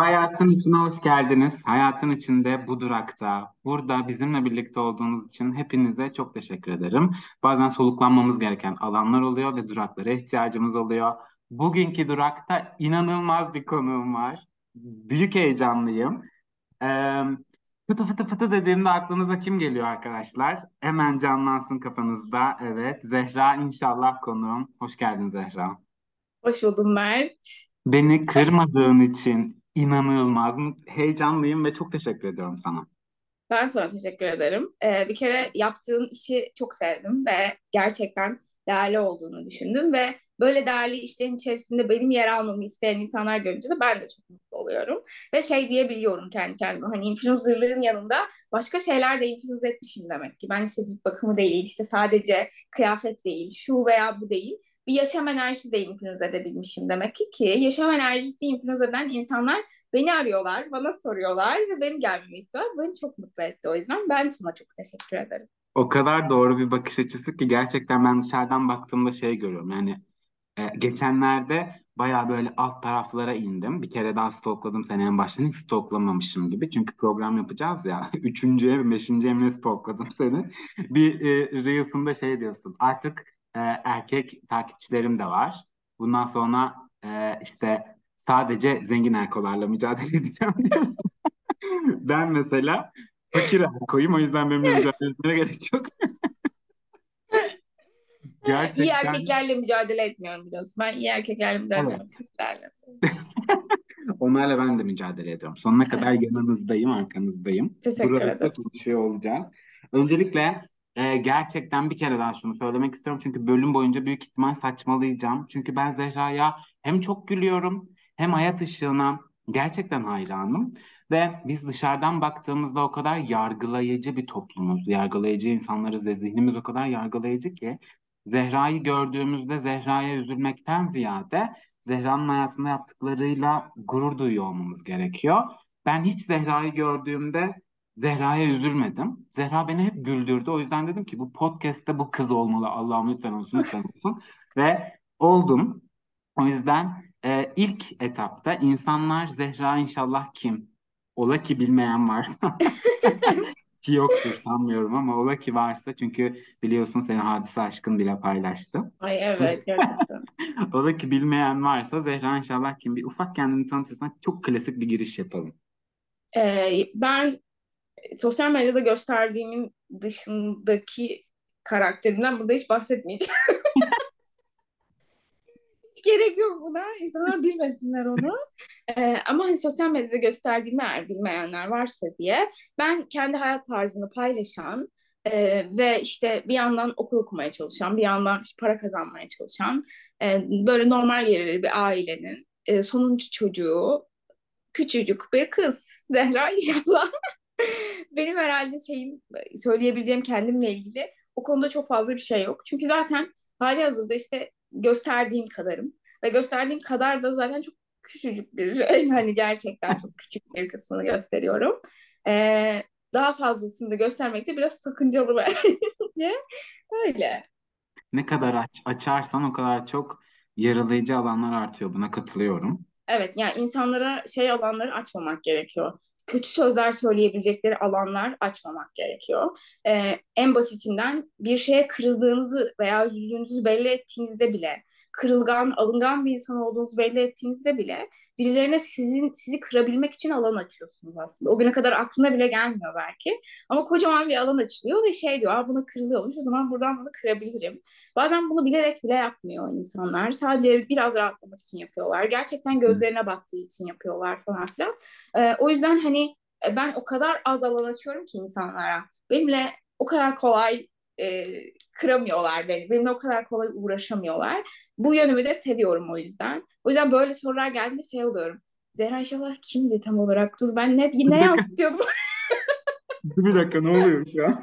Hayatın içine hoş geldiniz. Hayatın içinde bu durakta, burada bizimle birlikte olduğunuz için hepinize çok teşekkür ederim. Bazen soluklanmamız gereken alanlar oluyor ve duraklara ihtiyacımız oluyor. Bugünkü durakta inanılmaz bir konuğum var. Büyük heyecanlıyım. Ee, fıtı fıtı fıtı dediğimde aklınıza kim geliyor arkadaşlar? Hemen canlansın kafanızda. Evet, Zehra inşallah konuğum. Hoş geldin Zehra. Hoş buldum Mert. Beni kırmadığın için inanılmaz heyecanlıyım ve çok teşekkür ediyorum sana. Ben sana teşekkür ederim. Ee, bir kere yaptığın işi çok sevdim ve gerçekten değerli olduğunu düşündüm ve böyle değerli işlerin içerisinde benim yer almamı isteyen insanlar görünce de ben de çok mutlu oluyorum. Ve şey diyebiliyorum kendi kendime hani influencerların yanında başka şeyler de influence etmişim demek ki. Ben işte cilt bakımı değil, işte sadece kıyafet değil, şu veya bu değil. Bir yaşam enerjisi de influence edebilmişim demek ki ki yaşam enerjisi influence eden insanlar Beni arıyorlar, bana soruyorlar ve benim gelmemi istiyorlar. Beni çok mutlu etti o yüzden. Ben sana çok teşekkür ederim. O kadar doğru bir bakış açısı ki gerçekten ben dışarıdan baktığımda şey görüyorum. Yani e, geçenlerde baya böyle alt taraflara indim. Bir kere daha stokladım seni en baştan hiç stoklamamışım gibi. Çünkü program yapacağız ya. Üçüncüye mi beşinciye mi stokladım seni. Bir e, Reels'ında şey diyorsun. Artık e, erkek takipçilerim de var. Bundan sonra e, işte sadece zengin erkolarla mücadele edeceğim diyorsun. Ben mesela fakir erkoyum. O yüzden benimle mücadele etmene gerek yok. İyi Gerçekten erkeklerle mücadele etmiyorum biliyorsun. Ben iyi erkeklerle mücadele evet. Onlarla ben de mücadele ediyorum. Sonuna kadar yanınızdayım, arkanızdayım. Teşekkür Burada ederim. konuşuyor olacağız. Öncelikle e, gerçekten bir kere daha şunu söylemek istiyorum. Çünkü bölüm boyunca büyük ihtimal saçmalayacağım. Çünkü ben Zehra'ya hem çok gülüyorum hem hayat ışığına gerçekten hayranım. Ve biz dışarıdan baktığımızda o kadar yargılayıcı bir toplumuz. Yargılayıcı insanlarız ve zihnimiz o kadar yargılayıcı ki Zehra'yı gördüğümüzde Zehra'ya üzülmekten ziyade Zehra'nın hayatında yaptıklarıyla gurur duyuyor olmamız gerekiyor. Ben hiç Zehra'yı gördüğümde Zehra'ya üzülmedim. Zehra beni hep güldürdü. O yüzden dedim ki bu podcast'te bu kız olmalı. Allah'ım lütfen olsun, lütfen olsun. Ve oldum. O yüzden e, ilk etapta insanlar Zehra inşallah kim? Ola ki bilmeyen varsa ki yoktur sanmıyorum ama ola ki varsa çünkü biliyorsun seni Hadise Aşkın bile paylaştı. Ay evet gerçekten. Ola ki bilmeyen varsa Zehra inşallah kim? Bir ufak kendini tanıtırsan çok klasik bir giriş yapalım. Ee, ben sosyal medyada gösterdiğimin dışındaki karakterimden burada hiç bahsetmeyeceğim. Hiç gerek yok buna. İnsanlar bilmesinler onu. Ee, ama hani sosyal medyada gösterdiğimi eğer bilmeyenler varsa diye ben kendi hayat tarzını paylaşan e, ve işte bir yandan okul okumaya çalışan, bir yandan işte para kazanmaya çalışan e, böyle normal gelirli bir ailenin e, sonuncu çocuğu küçücük bir kız Zehra inşallah. Benim herhalde şeyim söyleyebileceğim kendimle ilgili o konuda çok fazla bir şey yok. Çünkü zaten hali hazırda işte gösterdiğim kadarım. Ve gösterdiğim kadar da zaten çok küçücük bir şey. Hani gerçekten çok küçük bir kısmını gösteriyorum. Ee, daha fazlasını da göstermek de biraz sakıncalı bence. Öyle. Ne kadar aç, açarsan o kadar çok yaralayıcı alanlar artıyor. Buna katılıyorum. Evet yani insanlara şey alanları açmamak gerekiyor. Kötü sözler söyleyebilecekleri alanlar açmamak gerekiyor. Ee, en basitinden bir şeye kırıldığınızı veya üzüldüğünüzü belli ettiğinizde bile, kırılgan, alıngan bir insan olduğunuzu belli ettiğinizde bile birilerine sizin sizi kırabilmek için alan açıyorsunuz aslında. O güne kadar aklına bile gelmiyor belki. Ama kocaman bir alan açılıyor ve şey diyor, buna kırılıyormuş o zaman buradan bunu kırabilirim. Bazen bunu bilerek bile yapmıyor insanlar. Sadece biraz rahatlamak için yapıyorlar. Gerçekten gözlerine battığı için yapıyorlar falan filan. Ee, o yüzden hani e, ben o kadar az alan açıyorum ki insanlara. Benimle o kadar kolay e, kıramıyorlar beni. Benimle o kadar kolay uğraşamıyorlar. Bu yönümü de seviyorum o yüzden. O yüzden böyle sorular geldiğinde şey oluyorum. Zehra inşallah kimdi tam olarak? Dur ben ne, ne yansıtıyordum? bir dakika ne oluyor şu an?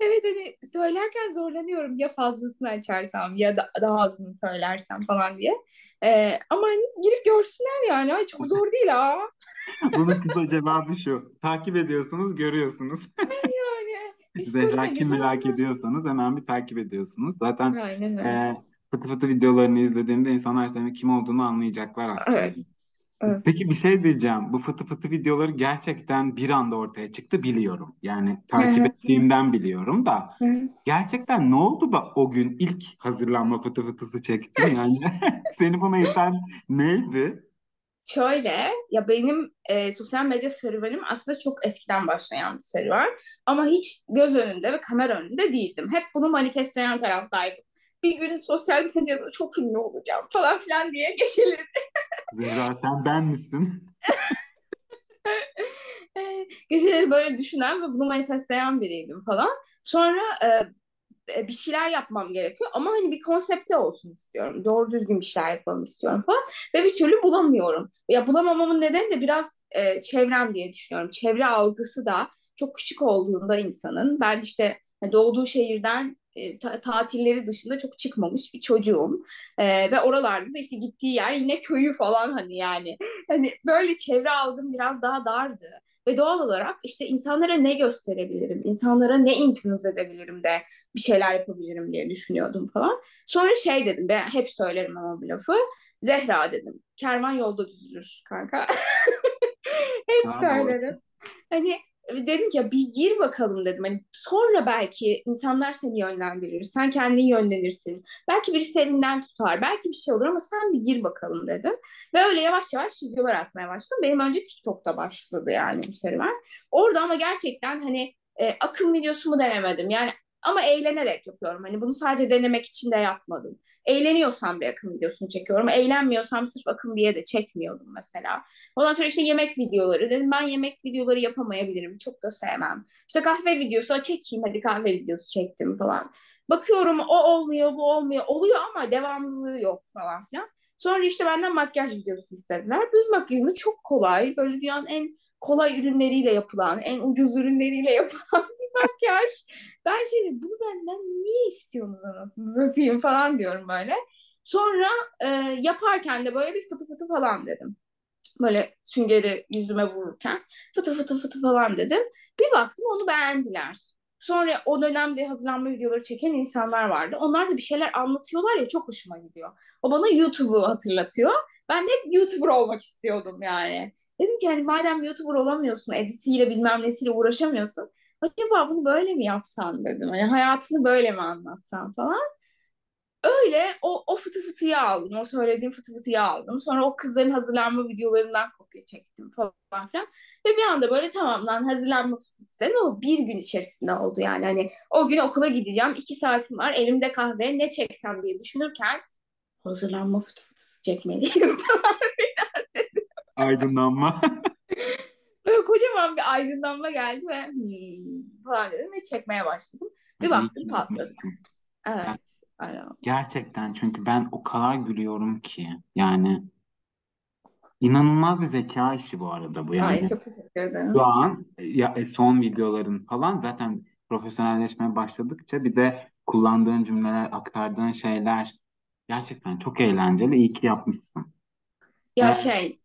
Evet hani söylerken zorlanıyorum ya fazlasını açarsam ya da daha azını söylersem falan diye. Ee, ama hani girip görsünler yani. Ay çok zor değil ha. Bunun kısa cevabı şu. Takip ediyorsunuz, görüyorsunuz. Yani Zehra kim merak anlarsın. ediyorsanız hemen bir takip ediyorsunuz. Zaten Aynen öyle. e, fıtı fıtı videolarını izlediğinde insanlar senin kim olduğunu anlayacaklar aslında. Evet. Evet. Peki bir şey diyeceğim. Bu fıtı fıtı videoları gerçekten bir anda ortaya çıktı biliyorum. Yani takip Evet. ettiğimden biliyorum da. Hı. Gerçekten ne oldu da o gün ilk hazırlanma fıtı fıtısı çektin yani? Seni buna iten neydi? Şöyle ya benim e, sosyal medya serüvenim aslında çok eskiden başlayan bir serüven ama hiç göz önünde ve kamera önünde değildim. Hep bunu manifestleyen taraftaydım. Bir gün sosyal medyada çok ünlü olacağım falan filan diye geceleri Zehra sen ben misin? e, geceleri böyle düşünen ve bunu manifestleyen biriydim falan. Sonra e, bir şeyler yapmam gerekiyor ama hani bir konsepte olsun istiyorum. Doğru düzgün bir şeyler yapalım istiyorum falan ve bir türlü bulamıyorum. Ya bulamamamın nedeni de biraz e, çevrem diye düşünüyorum. Çevre algısı da çok küçük olduğunda insanın ben işte hani doğduğu şehirden e, ta- tatilleri dışında çok çıkmamış bir çocuğum. E, ve oralarda da işte gittiği yer yine köyü falan hani yani. Hani böyle çevre algım biraz daha dardı. Ve doğal olarak işte insanlara ne gösterebilirim, insanlara ne influence edebilirim de bir şeyler yapabilirim diye düşünüyordum falan. Sonra şey dedim, ben hep söylerim ama bu lafı. Zehra dedim, kervan yolda düzülür kanka. Hep Bravo. söylerim. Hani dedim ki bir gir bakalım dedim. Hani sonra belki insanlar seni yönlendirir. Sen kendin yönlenirsin. Belki birisi elinden tutar. Belki bir şey olur ama sen bir gir bakalım dedim. Ve öyle yavaş yavaş videolar atmaya başladım. Benim önce TikTok'ta başladı yani bu serüven. Orada ama gerçekten hani e, akım videosu mu denemedim. Yani ama eğlenerek yapıyorum. Hani bunu sadece denemek için de yapmadım. Eğleniyorsam bir akım videosunu çekiyorum. Eğlenmiyorsam sırf akım diye de çekmiyordum mesela. Ondan sonra işte yemek videoları. Dedim ben yemek videoları yapamayabilirim. Çok da sevmem. İşte kahve videosu çekeyim hadi kahve videosu çektim falan. Bakıyorum o olmuyor bu olmuyor. Oluyor ama devamlılığı yok falan filan. Sonra işte benden makyaj videosu istediler. Bu makyajımı çok kolay. Böyle dünyanın en kolay ürünleriyle yapılan, en ucuz ürünleriyle yapılan makyaj. Ben şimdi bunu benden niye istiyorsunuz anasını satayım falan diyorum böyle. Sonra e, yaparken de böyle bir fıtı fıtı falan dedim böyle süngeri yüzüme vururken fıtı fıtı fıtı falan dedim. Bir baktım onu beğendiler. Sonra o dönemde hazırlanma videoları çeken insanlar vardı. Onlar da bir şeyler anlatıyorlar ya çok hoşuma gidiyor. O bana YouTube'u hatırlatıyor. Ben de hep YouTuber olmak istiyordum yani. Dedim ki hani madem YouTuber olamıyorsun, editiyle bilmem nesiyle uğraşamıyorsun. Acaba bunu böyle mi yapsan dedim. Hani hayatını böyle mi anlatsan falan. Öyle o, o fıtı fıtıyı aldım. O söylediğim fıtı fıtıyı aldım. Sonra o kızların hazırlanma videolarından kopya çektim falan filan. Ve bir anda böyle tamam lan hazırlanma fıtı dedim ama bir gün içerisinde oldu yani. Hani o gün okula gideceğim. iki saatim var. Elimde kahve ne çeksem diye düşünürken hazırlanma fıtı fıtısı çekmeliyim falan. Aydınlanma. Kocaman bir aydınlanma geldi ve hmm, falan dedim ve çekmeye başladım. Bir baktım patladı. Evet. Aynen. Gerçekten çünkü ben o kadar gülüyorum ki yani inanılmaz bir zeka işi bu arada bu Ay yani. çok teşekkür ederim. Şu an ya e, son videoların falan zaten profesyonelleşmeye başladıkça bir de kullandığın cümleler, aktardığın şeyler gerçekten çok eğlenceli. İyi ki yapmışsın. Ya Ee, şey,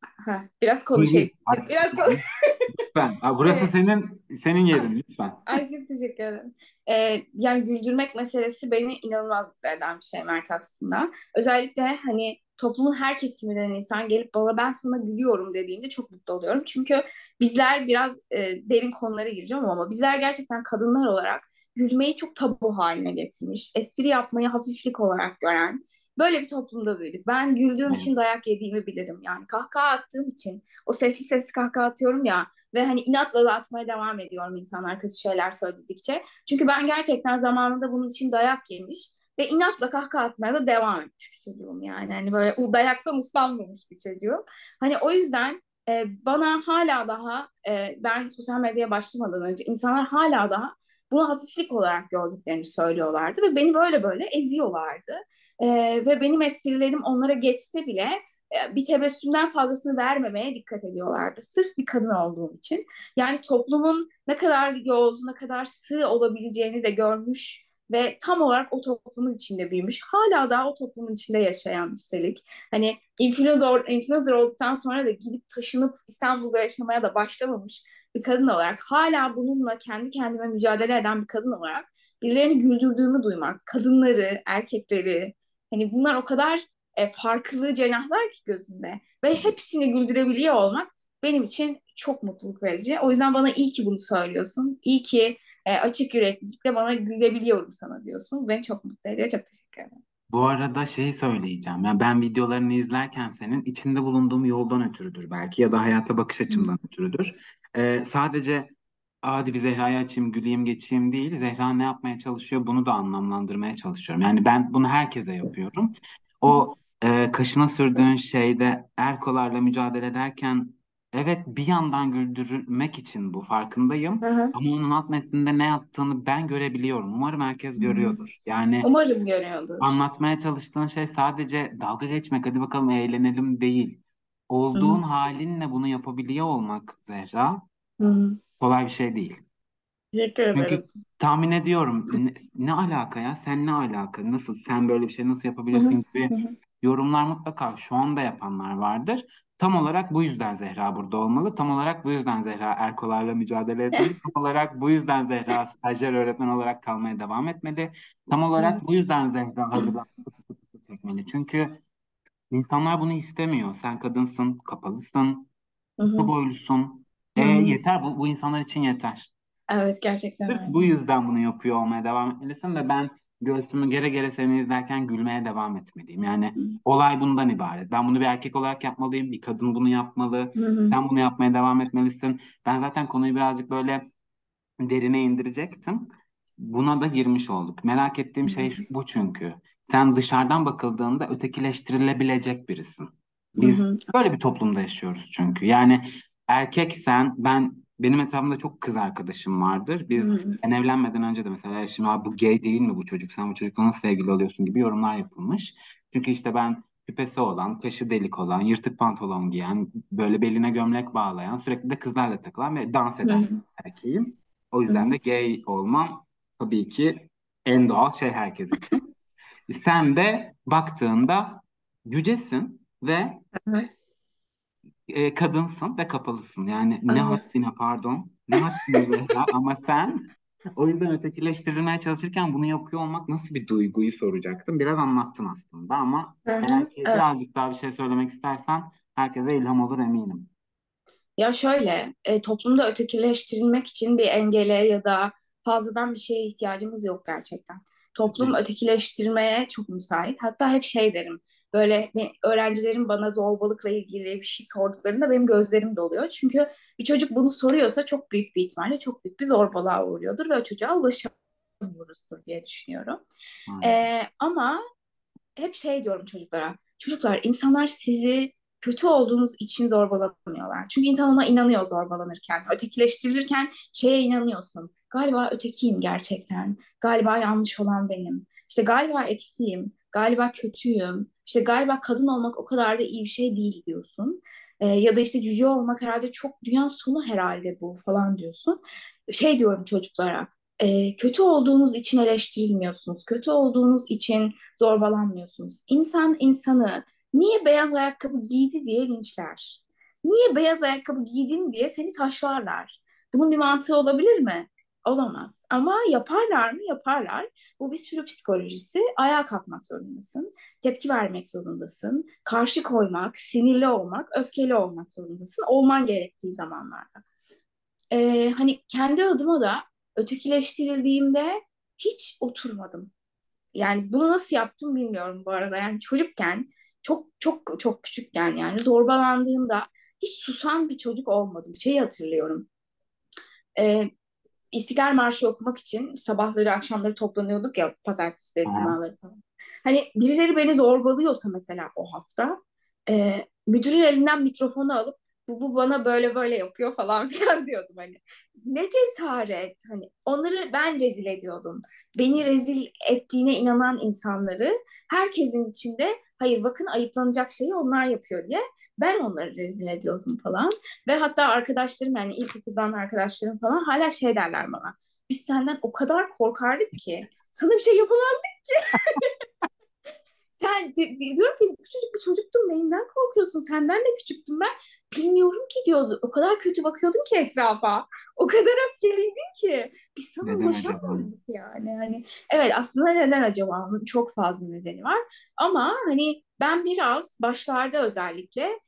ha, biraz konuşayım. iyi. Biraz konuş. Lütfen. Aa, burası Evet. senin senin yerin lütfen. Ay çok teşekkür ederim. Ee, yani güldürmek meselesi beni inanılmaz mutlu eden bir şey Mert aslında. Özellikle hani toplumun her kesiminden insan gelip bana ben sana gülüyorum dediğinde çok mutlu oluyorum. Çünkü bizler biraz e, derin konulara gireceğim ama bizler gerçekten kadınlar olarak gülmeyi çok tabu haline getirmiş. Espri yapmayı hafiflik olarak gören böyle bir toplumda büyüdük. Ben güldüğüm için dayak yediğimi bilirim. Yani kahkaha attığım için o sesli sesli kahkaha atıyorum ya ve hani inatla da atmaya devam ediyorum insanlar kötü şeyler söyledikçe. Çünkü ben gerçekten zamanında bunun için dayak yemiş ve inatla kahkaha atmaya da devam etmiş bir çocuğum yani. Hani böyle o dayaktan uslanmamış bir çocuğum. Hani o yüzden e, bana hala daha e, ben sosyal medyaya başlamadan önce insanlar hala daha bunu hafiflik olarak gördüklerini söylüyorlardı ve beni böyle böyle eziyorlardı. E, ve benim esprilerim onlara geçse bile e, bir tebessümden fazlasını vermemeye dikkat ediyorlardı. Sırf bir kadın olduğum için. Yani toplumun ne kadar yoz, ne kadar sığ olabileceğini de görmüş ve tam olarak o toplumun içinde büyümüş. Hala daha o toplumun içinde yaşayan üstelik. Hani influencer, influencer olduktan sonra da gidip taşınıp İstanbul'da yaşamaya da başlamamış bir kadın olarak hala bununla kendi kendime mücadele eden bir kadın olarak birilerini güldürdüğümü duymak, kadınları, erkekleri hani bunlar o kadar e, farklı cenahlar ki gözümde. Ve hepsini güldürebiliyor olmak benim için çok mutluluk verici. O yüzden bana iyi ki bunu söylüyorsun. İyi ki e, açık yüreklilikle bana gülebiliyorum sana diyorsun. Beni çok mutlu ediyor. Çok teşekkür ederim. Bu arada şeyi söyleyeceğim. Yani ben videolarını izlerken senin içinde bulunduğum yoldan ötürüdür belki ya da hayata bakış açımdan ötürüdür. Ee, sadece hadi bir Zehra'yı açayım, güleyim, geçeyim değil. Zehra ne yapmaya çalışıyor bunu da anlamlandırmaya çalışıyorum. Yani ben bunu herkese yapıyorum. O e, kaşına sürdüğün şeyde erkolarla mücadele ederken evet bir yandan güldürmek için bu farkındayım. Hı hı. Ama onun alt metninde ne yattığını ben görebiliyorum. Umarım herkes görüyordur. Yani Umarım görüyordur. anlatmaya çalıştığın şey sadece dalga geçmek, hadi bakalım eğlenelim değil. Olduğun Hı. halinle bunu yapabiliyor olmak Zehra Hı hı. kolay bir şey değil. Teşekkür Çünkü tahmin ediyorum ne, ne alaka ya sen ne alaka nasıl sen böyle bir şey nasıl Hı hı. yapabilirsin gibi Hı hı. yorumlar mutlaka şu anda yapanlar vardır. Tam olarak bu yüzden Zehra burada olmalı. Tam olarak bu yüzden Zehra erkolarla mücadele etmeli. Tam olarak bu yüzden Zehra stajyer öğretmen olarak kalmaya devam etmeli. Tam olarak bu yüzden Zehra hazırlanıp çekmeli. Çünkü insanlar bunu istemiyor. Sen kadınsın, kapalısın, hı. boylusun. E yeter bu, bu insanlar için yeter. Evet gerçekten Sırf bu yüzden bunu yapıyor olmaya devam etmelisin ve ben göğsümü gere gere seni izlerken gülmeye devam etmeliyim. Yani Hı olay bundan ibaret. Ben bunu bir erkek olarak yapmalıyım, bir kadın bunu yapmalı, hı. Hı. sen bunu yapmaya devam etmelisin. Ben zaten konuyu birazcık böyle derine indirecektim. Buna da girmiş olduk. Merak ettiğim şey bu çünkü. Sen dışarıdan bakıldığında ötekileştirilebilecek birisin. Hı Biz hı. böyle bir toplumda yaşıyoruz çünkü. Yani erkeksen ben benim etrafımda çok kız arkadaşım vardır. Biz hı. ben evlenmeden önce de mesela şimdi abi bu gay değil mi bu çocuk? Sen bu çocukla nasıl sevgili oluyorsun gibi yorumlar yapılmış. Çünkü işte ben küpesi olan, kaşı delik olan, yırtık pantolon giyen, böyle beline gömlek bağlayan, sürekli de kızlarla takılan ve dans eden hı. erkeğim. O yüzden hı. de gay olmam tabii ki en doğal şey herkes için. Sen de baktığında cücesin ve Hı. E, kadınsın ve kapalısın. Yani ne haddine pardon, ne haddine Zehra ama sen o yüzden ötekileştirilmeye çalışırken bunu yapıyor olmak nasıl bir duyguyu soracaktım. Biraz anlattın aslında ama Hı eğer hı. ki Evet. birazcık daha bir şey söylemek istersen herkese ilham olur eminim. Ya şöyle, e, toplumda ötekileştirilmek için bir engele ya da fazladan bir şeye ihtiyacımız yok gerçekten. Toplum Evet. ötekileştirmeye çok müsait. Hatta hep şey derim, böyle öğrencilerim bana zorbalıkla ilgili bir şey sorduklarında benim gözlerim doluyor. Çünkü bir çocuk bunu soruyorsa çok büyük bir ihtimalle çok büyük bir zorbalığa uğruyordur ve o çocuğa ulaşamıyoruzdur diye düşünüyorum. Aynen. E, ama hep şey diyorum çocuklara. Çocuklar insanlar sizi kötü olduğunuz için zorbalamıyorlar. Çünkü insan ona inanıyor zorbalanırken. Ötekileştirilirken şeye inanıyorsun. Galiba ötekiyim gerçekten. Galiba yanlış olan benim. İşte galiba eksiğim. Galiba kötüyüm. İşte galiba kadın olmak o kadar da iyi bir şey değil diyorsun. Ee, ya da işte cüce olmak herhalde çok dünyanın sonu herhalde bu falan diyorsun. Şey diyorum çocuklara. e, kötü olduğunuz için eleştirilmiyorsunuz. Kötü olduğunuz için zorbalanmıyorsunuz. İnsan insanı niye beyaz ayakkabı giydi diye linçler. Niye beyaz ayakkabı giydin diye seni taşlarlar. Bunun bir mantığı olabilir mi? Olamaz. Ama yaparlar mı? Yaparlar. Bu bir sürü psikolojisi. Ayağa kalkmak zorundasın. Tepki vermek zorundasın. Karşı koymak, sinirli olmak, öfkeli olmak zorundasın. Olman gerektiği zamanlarda. Ee, hani kendi adıma da ötekileştirildiğimde hiç oturmadım. Yani bunu nasıl yaptım bilmiyorum bu arada. Yani çocukken çok çok çok küçükken yani zorbalandığımda hiç susan bir çocuk olmadım. Şeyi hatırlıyorum. Ee, İstiklal Marşı okumak için sabahları akşamları toplanıyorduk ya pazartesileri, cumaları falan. Hani birileri beni zorbalıyorsa mesela o hafta e, müdürün elinden mikrofonu alıp bu, bu bana böyle böyle yapıyor falan filan diyordum hani. Ne cesaret hani onları ben rezil ediyordum. Beni rezil ettiğine inanan insanları herkesin içinde hayır bakın ayıplanacak şeyi onlar yapıyor diye ben onları rezil ediyordum falan. Ve hatta arkadaşlarım yani ilkokuldan arkadaşlarım falan hala şey derler bana. Biz senden o kadar korkardık ki sana bir şey yapamazdık ki. Sen di- di- diyorum ki küçücük bir çocuktum neyinden korkuyorsun? Senden de küçüktüm ben. Bilmiyorum ki diyordu. O kadar kötü bakıyordun ki etrafa. O kadar öfkeliydin ki biz sana Neden acaba? ulaşamazdık yani. Hani evet aslında neden acaba? Çok fazla nedeni var. Ama hani ben biraz başlarda özellikle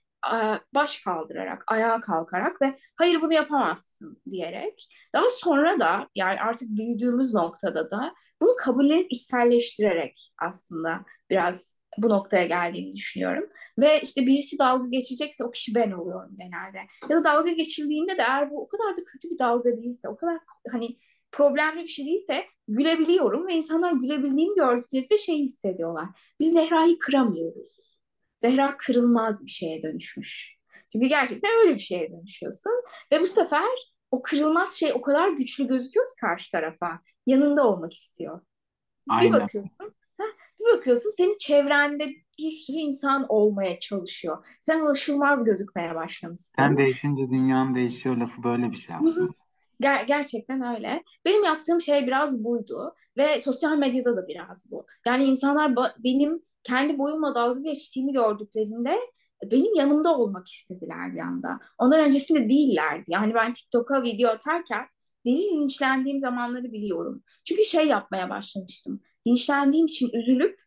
baş kaldırarak, ayağa kalkarak ve hayır bunu yapamazsın diyerek daha sonra da yani artık büyüdüğümüz noktada da bunu kabullenip içselleştirerek aslında biraz bu noktaya geldiğini düşünüyorum. Ve işte birisi dalga geçecekse o kişi ben oluyorum genelde. Ya da dalga geçildiğinde de eğer bu o kadar da kötü bir dalga değilse, o kadar hani problemli bir şey değilse gülebiliyorum ve insanlar gülebildiğimi gördüklerinde şey hissediyorlar. Biz Zehra'yı kıramıyoruz. Zehra kırılmaz bir şeye dönüşmüş. Çünkü gerçekten öyle bir şeye dönüşüyorsun. Ve bu sefer o kırılmaz şey o kadar güçlü gözüküyor ki karşı tarafa. Yanında olmak istiyor. Bir Aynen. bakıyorsun, heh, bir bakıyorsun senin çevrende bir sürü insan olmaya çalışıyor. Sen ulaşılmaz gözükmeye Sen başlamışsın. değişince dünyan değişiyor lafı böyle bir şey aslında. Ger- gerçekten öyle. Benim yaptığım şey biraz buydu ve sosyal medyada da biraz bu. Yani insanlar ba- benim kendi boyumla dalga geçtiğimi gördüklerinde benim yanımda olmak istediler bir anda. Ondan öncesinde değillerdi. Yani ben TikTok'a video atarken deli linçlendiğim zamanları biliyorum. Çünkü şey yapmaya başlamıştım. Linçlendiğim için üzülüp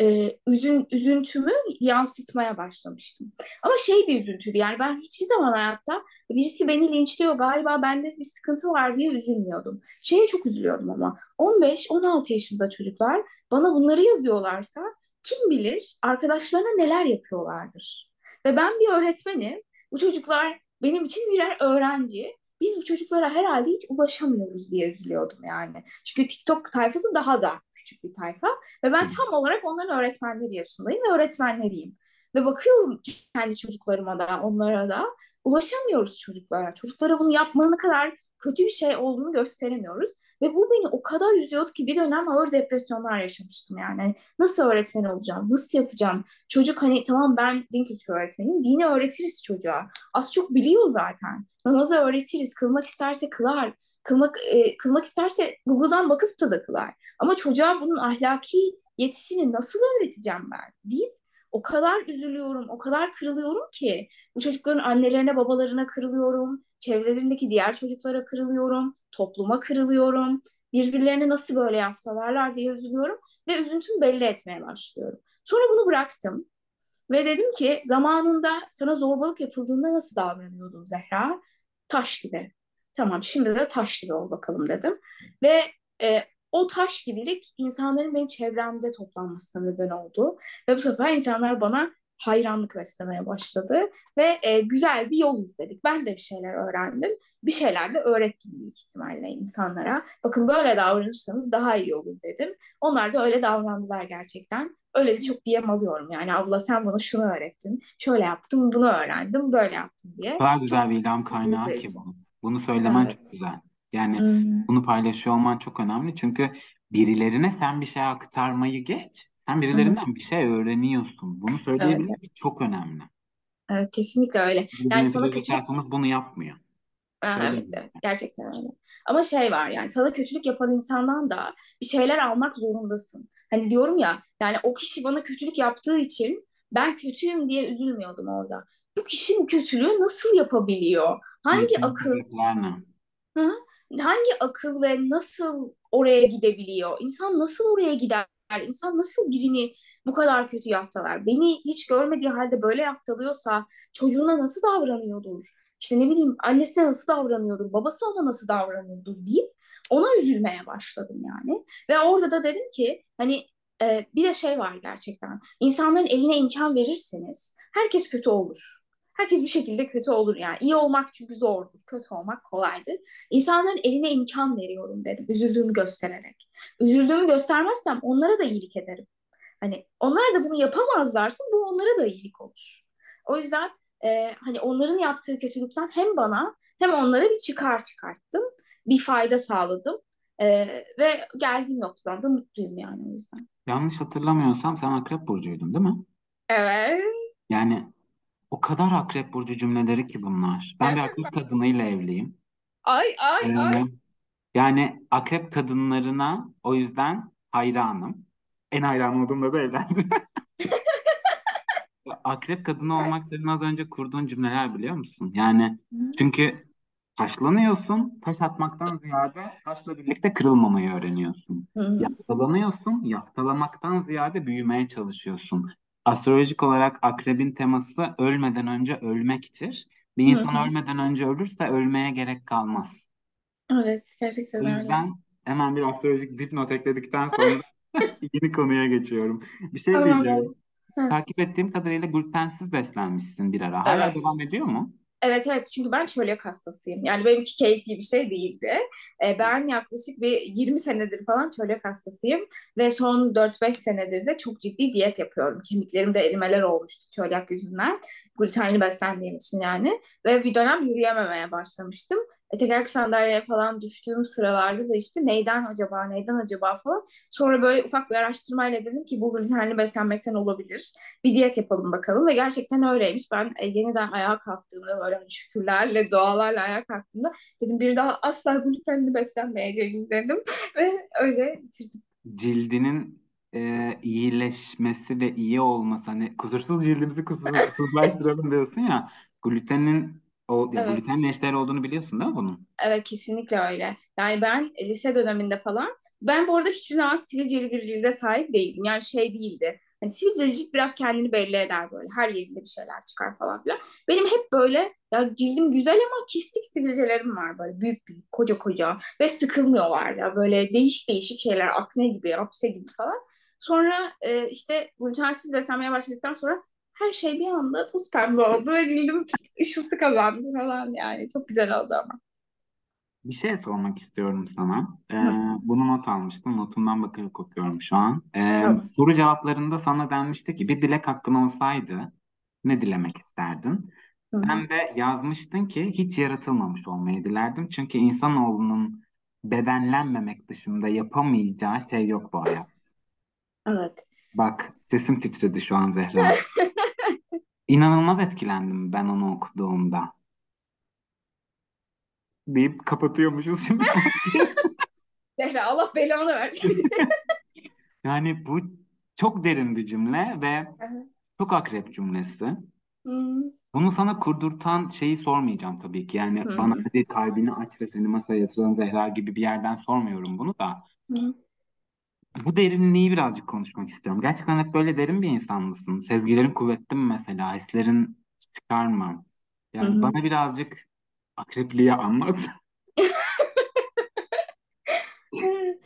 e, üzün, üzüntümü yansıtmaya başlamıştım. Ama şey bir üzüntüydü yani ben hiçbir zaman hayatta birisi beni linçliyor galiba bende bir sıkıntı var diye üzülmüyordum. Şeye çok üzülüyordum ama 15-16 yaşında çocuklar bana bunları yazıyorlarsa kim bilir arkadaşlarına neler yapıyorlardır. Ve ben bir öğretmenim. Bu çocuklar benim için birer öğrenci. Biz bu çocuklara herhalde hiç ulaşamıyoruz diye üzülüyordum yani. Çünkü TikTok tayfası daha da küçük bir tayfa. Ve ben tam olarak onların öğretmenleri yaşındayım ve öğretmenleriyim. Ve bakıyorum kendi çocuklarıma da onlara da ulaşamıyoruz çocuklara. Çocuklara bunu yapmanın kadar kötü bir şey olduğunu gösteremiyoruz. Ve bu beni o kadar üzüyordu ki bir dönem ağır depresyonlar yaşamıştım yani. Hani nasıl öğretmen olacağım? Nasıl yapacağım? Çocuk hani tamam ben din kültürü öğretmeniyim. Dini öğretiriz çocuğa. Az çok biliyor zaten. Namazı öğretiriz. Kılmak isterse kılar. Kılmak, e, kılmak isterse Google'dan bakıp da da kılar. Ama çocuğa bunun ahlaki yetisini nasıl öğreteceğim ben? Deyip o kadar üzülüyorum, o kadar kırılıyorum ki bu çocukların annelerine, babalarına kırılıyorum, çevrelerindeki diğer çocuklara kırılıyorum, topluma kırılıyorum. Birbirlerine nasıl böyle yaptılarlar diye üzülüyorum ve üzüntümü belli etmeye başlıyorum. Sonra bunu bıraktım ve dedim ki zamanında sana zorbalık yapıldığında nasıl davranıyordun Zehra? Taş gibi. Tamam şimdi de taş gibi ol bakalım dedim. Ve e, o taş gibilik insanların benim çevremde toplanmasına neden oldu. Ve bu sefer insanlar bana hayranlık beslemeye başladı. Ve e, güzel bir yol izledik. Ben de bir şeyler öğrendim. Bir şeyler de öğrettim büyük ihtimalle insanlara. Bakın böyle davranırsanız daha iyi olur dedim. Onlar da öyle davrandılar gerçekten. Öyle de çok diyem alıyorum. Yani abla sen bana şunu öğrettin. Şöyle yaptım, bunu öğrendim, böyle yaptım diye. Çok güzel bir ilham kaynağı ki bu. Bunu söylemen çok Evet. güzel. Yani Hmm. bunu paylaşıyor olman çok önemli. Çünkü birilerine sen bir şey aktarmayı geç. Sen Hı hı. birilerinden bir şey öğreniyorsun. Bunu Evet, söyleyebilmek çok önemli. evet kesinlikle öyle. Bizim Yani sana neticede kötülük zekasımız bunu yapmıyor. Aa, Öyle evet mi? evet gerçekten öyle. Ama şey var yani sana kötülük yapan insandan da bir şeyler almak zorundasın. Hani diyorum ya yani o kişi bana kötülük yaptığı için ben kötüyüm diye üzülmüyordum orada. Bu kişi bu kötülüğü nasıl yapabiliyor? Hangi Yürütme akıl, sebepler ne? hı? Hangi akıl ve nasıl oraya gidebiliyor? İnsan nasıl oraya gider? İnsan nasıl birini bu kadar kötü yaptılar? Beni hiç görmediği halde böyle yaptılıyorsa çocuğuna nasıl davranıyordur? İşte ne bileyim annesine nasıl davranıyordur? Babası ona nasıl davranıyordur deyip ona üzülmeye başladım yani. Ve orada da dedim ki hani e, bir de şey var gerçekten. İnsanların eline imkan verirseniz herkes kötü olur. Herkes bir şekilde kötü olur yani. İyi olmak çünkü zordur, kötü olmak kolaydır. İnsanların eline imkan veriyorum dedim, üzüldüğümü göstererek. Üzüldüğümü göstermezsem onlara da iyilik ederim. Hani onlar da bunu yapamazlarsa bu onlara da iyilik olur. O yüzden e, hani onların yaptığı kötülükten hem bana hem onlara bir çıkar çıkarttım. Bir fayda sağladım. E, ve geldiğim noktadan da mutluyum yani o yüzden. Yanlış hatırlamıyorsam sen Akrep Burcu'ydun değil mi? Evet. Yani o kadar Akrep Burcu cümleleri ki bunlar. Ben bir Akrep kadınıyla evliyim. Ay ay ay. Ee, yani Akrep kadınlarına o yüzden hayranım. En hayran olduğumda da evlendim. Akrep kadını olmak senin az önce kurduğun cümleler biliyor musun? Yani çünkü Taşlanıyorsun, taş atmaktan ziyade taşla birlikte kırılmamayı öğreniyorsun. Hı hı. Yaftalanıyorsun, yaftalamaktan ziyade büyümeye çalışıyorsun. Astrolojik olarak akrebin teması ölmeden önce ölmektir. Bir insan hı. ölmeden önce ölürse ölmeye gerek kalmaz. Evet, O gerçekten öyle. yüzden hemen bir astrolojik dipnot ekledikten sonra yeni konuya geçiyorum. Bir şey Tamam. diyeceğim. Hı. Takip ettiğim kadarıyla glutensiz beslenmişsin bir ara. Hala Evet. devam ediyor mu? Evet evet çünkü ben çölyak hastasıyım. Yani benimki keyfi bir şey değildi. Ee, ben yaklaşık bir 20 senedir falan çölyak hastasıyım. Ve son 4-5 senedir de çok ciddi diyet yapıyorum. Kemiklerimde erimeler olmuştu çölyak yüzünden. Glutenli beslendiğim için yani. Ve bir dönem yürüyememeye başlamıştım. E, tekerlekli sandalyeye falan düştüğüm sıralarda da işte neyden acaba, neyden acaba falan. Sonra böyle ufak bir araştırmayla dedim ki bu glutenli beslenmekten olabilir bir diyet yapalım bakalım ve gerçekten öyleymiş. Ben e, yeniden ayağa kalktığımda böyle hani şükürlerle, dualarla ayağa kalktığımda dedim bir daha asla glutenli beslenmeyeceğim dedim ve öyle bitirdim. cildinin e, iyileşmesi ve iyi olması hani kusursuz cildimizi kusursuzlaştıralım diyorsun ya glutenin o Evet. glutenle eşdeğer olduğunu biliyorsun değil mi bunun? Evet kesinlikle öyle. Yani ben e, lise döneminde falan ben bu arada hiçbir zaman sivilceli bir cilde sahip değildim. Yani şey değildi. Hani sivilceli cilt biraz kendini belli eder böyle. Her yerinde bir şeyler çıkar falan filan. Benim hep böyle ya cildim güzel ama kistik sivilcelerim var böyle büyük büyük koca koca ve sıkılmıyorlar ya böyle değişik değişik şeyler akne gibi hapse gibi falan. Sonra e, işte glutensiz beslenmeye başladıktan sonra her şey bir anda toz pembe oldu ve cildim ışıltı kazandı falan yani çok güzel oldu ama. Bir şey sormak istiyorum sana. E, Hı, bunu not almıştım. Notumdan bakarak okuyorum şu an. E, tamam. soru cevaplarında sana denmişti ki bir dilek hakkın olsaydı ne dilemek isterdin? Hı. Sen de yazmıştın ki hiç yaratılmamış olmayı dilerdim. Çünkü insanoğlunun bedenlenmemek dışında yapamayacağı şey yok bu hayat. Evet. Bak sesim titredi şu an Zehra. İnanılmaz etkilendim ben onu okuduğumda. Deyip kapatıyormuşuz şimdi. Zehra Allah belanı versin. Yani bu çok derin bir cümle ve çok akrep cümlesi. Hı Bunu sana kurdurtan şeyi sormayacağım tabii ki. Yani hı bana hadi kalbini aç ve seni masaya yatıralım Zehra gibi bir yerden sormuyorum bunu da. hı. Bu derinliği birazcık konuşmak istiyorum. Gerçekten hep böyle derin bir insan mısın? Sezgilerin kuvvetli mi mesela? Hislerin çıkar mı? Yani hı. bana birazcık akrepliği anlat.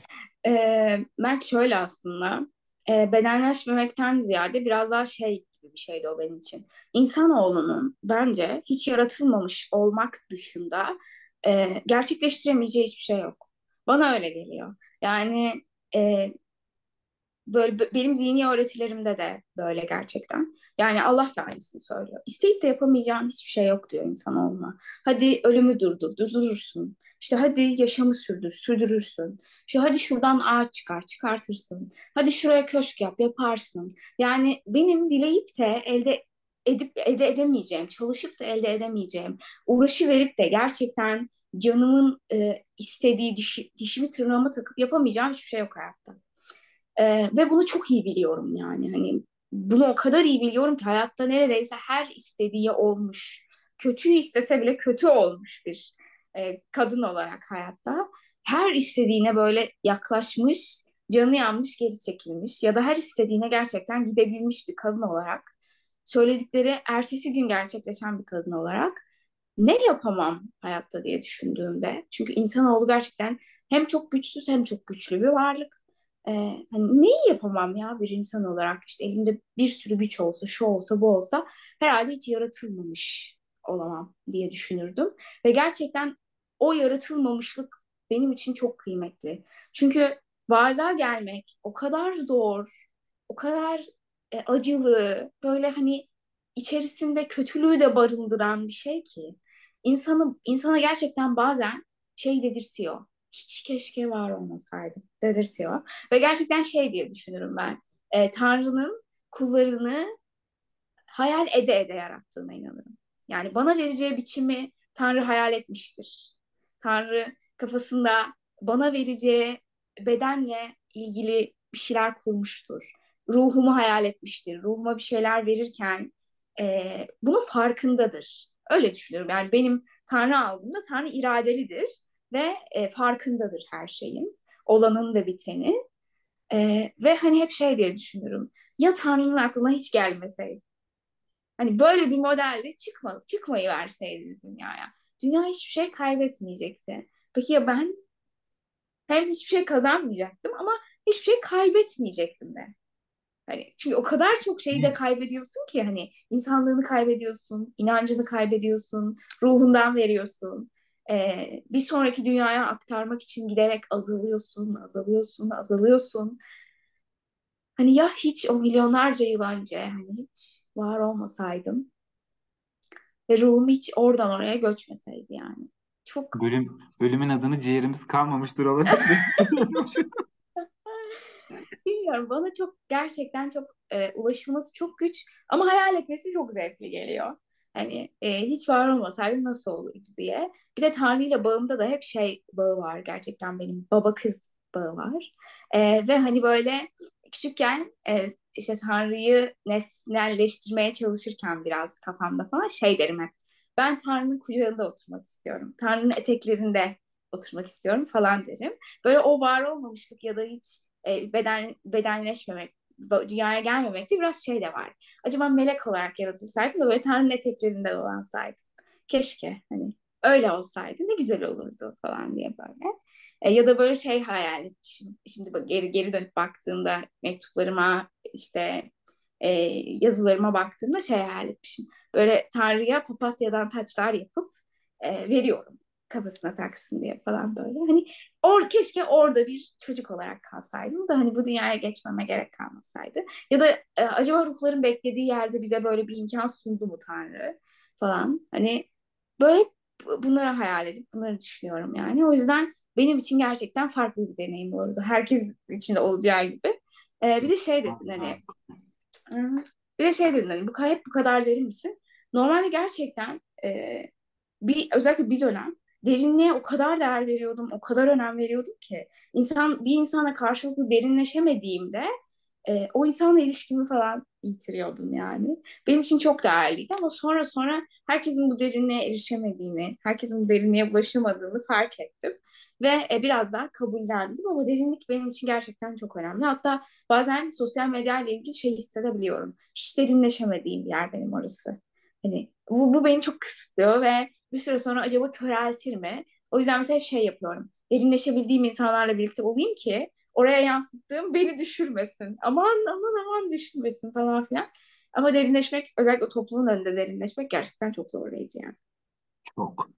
Ee, Mert şöyle aslında e, bedenleşmemekten ziyade biraz daha şey gibi bir şeydi o benim için. İnsanoğlunun bence hiç yaratılmamış olmak dışında e, gerçekleştiremeyeceği hiçbir şey yok. Bana öyle geliyor. Yani e, böyle benim dini öğretilerimde de böyle gerçekten. Yani Allah da aynısını söylüyor. İsteyip de yapamayacağın hiçbir şey yok diyor insanoğluna. Hadi ölümü durdur, durdurursun. İşte hadi yaşamı sürdür, sürdürürsün. İşte hadi şuradan ağaç çıkar, çıkartırsın. Hadi şuraya köşk yap, yaparsın. Yani benim dileyip de elde edip elde edemeyeceğim, çalışıp da elde edemeyeceğim, uğraşı verip de gerçekten canımın e, istediği dişi, dişimi tırnağıma takıp yapamayacağım hiçbir şey yok hayatta. Ee, ve bunu çok iyi biliyorum yani. Hani bunu o kadar iyi biliyorum ki hayatta neredeyse her istediği olmuş. Kötüyü istese bile kötü olmuş bir e, kadın olarak hayatta. Her istediğine böyle yaklaşmış, canı yanmış, geri çekilmiş ya da her istediğine gerçekten gidebilmiş bir kadın olarak söyledikleri ertesi gün gerçekleşen bir kadın olarak ne yapamam hayatta diye düşündüğümde. Çünkü insanoğlu gerçekten hem çok güçsüz hem çok güçlü bir varlık. Ee, hani neyi yapamam ya bir insan olarak işte elimde bir sürü güç olsa şu olsa bu olsa herhalde hiç yaratılmamış olamam diye düşünürdüm. Ve gerçekten o yaratılmamışlık benim için çok kıymetli. Çünkü varlığa gelmek o kadar zor, o kadar e, acılı, böyle hani içerisinde kötülüğü de barındıran bir şey ki insanı insana gerçekten bazen şey dedirtiyor. Hiç keşke var olmasaydım dedirtiyor. Ve gerçekten şey diye düşünürüm ben. E, Tanrı'nın kullarını hayal ede ede yarattığına inanırım. Yani bana vereceği biçimi Tanrı hayal etmiştir. Tanrı kafasında bana vereceği bedenle ilgili bir şeyler kurmuştur. Ruhumu hayal etmiştir. Ruhuma bir şeyler verirken e, bunun farkındadır. Öyle düşünüyorum. Yani benim Tanrı algımda Tanrı iradelidir ve e, farkındadır her şeyin. Olanın ve biteni. E, ve hani hep şey diye düşünürüm. Ya Tanrı'nın aklına hiç gelmeseydi. Hani böyle bir modelde çıkma, çıkmayı verseydi dünyaya. Dünya hiçbir şey kaybetmeyecekti. Peki ya ben? Hem hiçbir şey kazanmayacaktım ama hiçbir şey kaybetmeyecektim de. Hani çünkü o kadar çok şeyi de kaybediyorsun ki hani insanlığını kaybediyorsun, inancını kaybediyorsun, ruhundan veriyorsun. Ee, bir sonraki dünyaya aktarmak için giderek azalıyorsun, azalıyorsun, azalıyorsun. Hani ya hiç o milyonlarca yıl önce hani hiç var olmasaydım ve ruhum hiç oradan oraya göçmeseydi yani. Çok Bölüm, bölümün adını ciğerimiz kalmamıştır olabilir. bilmiyorum bana çok gerçekten çok e, ulaşılması çok güç ama hayal etmesi çok zevkli geliyor. Hani e, hiç var olmasaydım nasıl olurdu diye. Bir de Tanrı ile bağımda da hep şey bağı var gerçekten benim baba kız bağı var. E, ve hani böyle küçükken e, işte Tanrı'yı nesnelleştirmeye çalışırken biraz kafamda falan şey derim hep. Ben Tanrı'nın kucağında oturmak istiyorum. Tanrı'nın eteklerinde oturmak istiyorum falan derim. Böyle o var olmamışlık ya da hiç e, beden bedenleşmemek, dünyaya gelmemekte biraz şey de var. Acaba melek olarak yaratılsaydım da böyle Tanrı'nın eteklerinde dolansaydım. Keşke hani öyle olsaydı ne güzel olurdu falan diye böyle. E, ya da böyle şey hayal etmişim. Şimdi geri geri dönüp baktığımda mektuplarıma işte e, yazılarıma baktığımda şey hayal etmişim. Böyle Tanrı'ya papatyadan taçlar yapıp e, veriyorum kafasına taksın diye falan böyle. Hani or keşke orada bir çocuk olarak kalsaydım da hani bu dünyaya geçmeme gerek kalmasaydı. Ya da e, acaba ruhların beklediği yerde bize böyle bir imkan sundu mu Tanrı falan. Hani böyle bunları hayal edip bunları düşünüyorum yani. O yüzden benim için gerçekten farklı bir deneyim olurdu. Herkes için de olacağı gibi. E, bir de şey dedin hani bir de şey dedin hani bu hep bu kadar derin misin? Normalde gerçekten e, bir özellikle bir dönem derinliğe o kadar değer veriyordum, o kadar önem veriyordum ki insan bir insana karşılıklı derinleşemediğimde e, o insanla ilişkimi falan yitiriyordum yani. Benim için çok değerliydi ama sonra sonra herkesin bu derinliğe erişemediğini, herkesin bu derinliğe ulaşamadığını fark ettim. Ve e, biraz daha kabullendim ama derinlik benim için gerçekten çok önemli. Hatta bazen sosyal medya ile ilgili şey hissedebiliyorum. Hiç derinleşemediğim bir yer benim orası. Hani bu, bu beni çok kısıtlıyor ve bir süre sonra acaba köreltir mi? O yüzden mesela hep şey yapıyorum. Derinleşebildiğim insanlarla birlikte olayım ki oraya yansıttığım beni düşürmesin. Aman aman aman düşürmesin falan filan. Ama derinleşmek özellikle toplumun önünde derinleşmek gerçekten çok zorlayıcı yani. Çok.